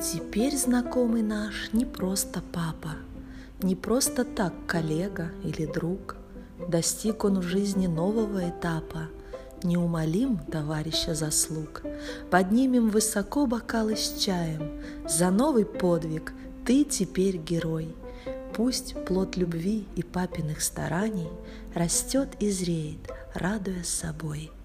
Теперь знакомый наш не просто папа, не просто так коллега или друг. Достиг он в жизни нового этапа, неумолим товарища заслуг. Поднимем высоко бокалы с чаем, за новый подвиг ты теперь герой. Пусть плод любви и папиных стараний растет и зреет, радуя собой –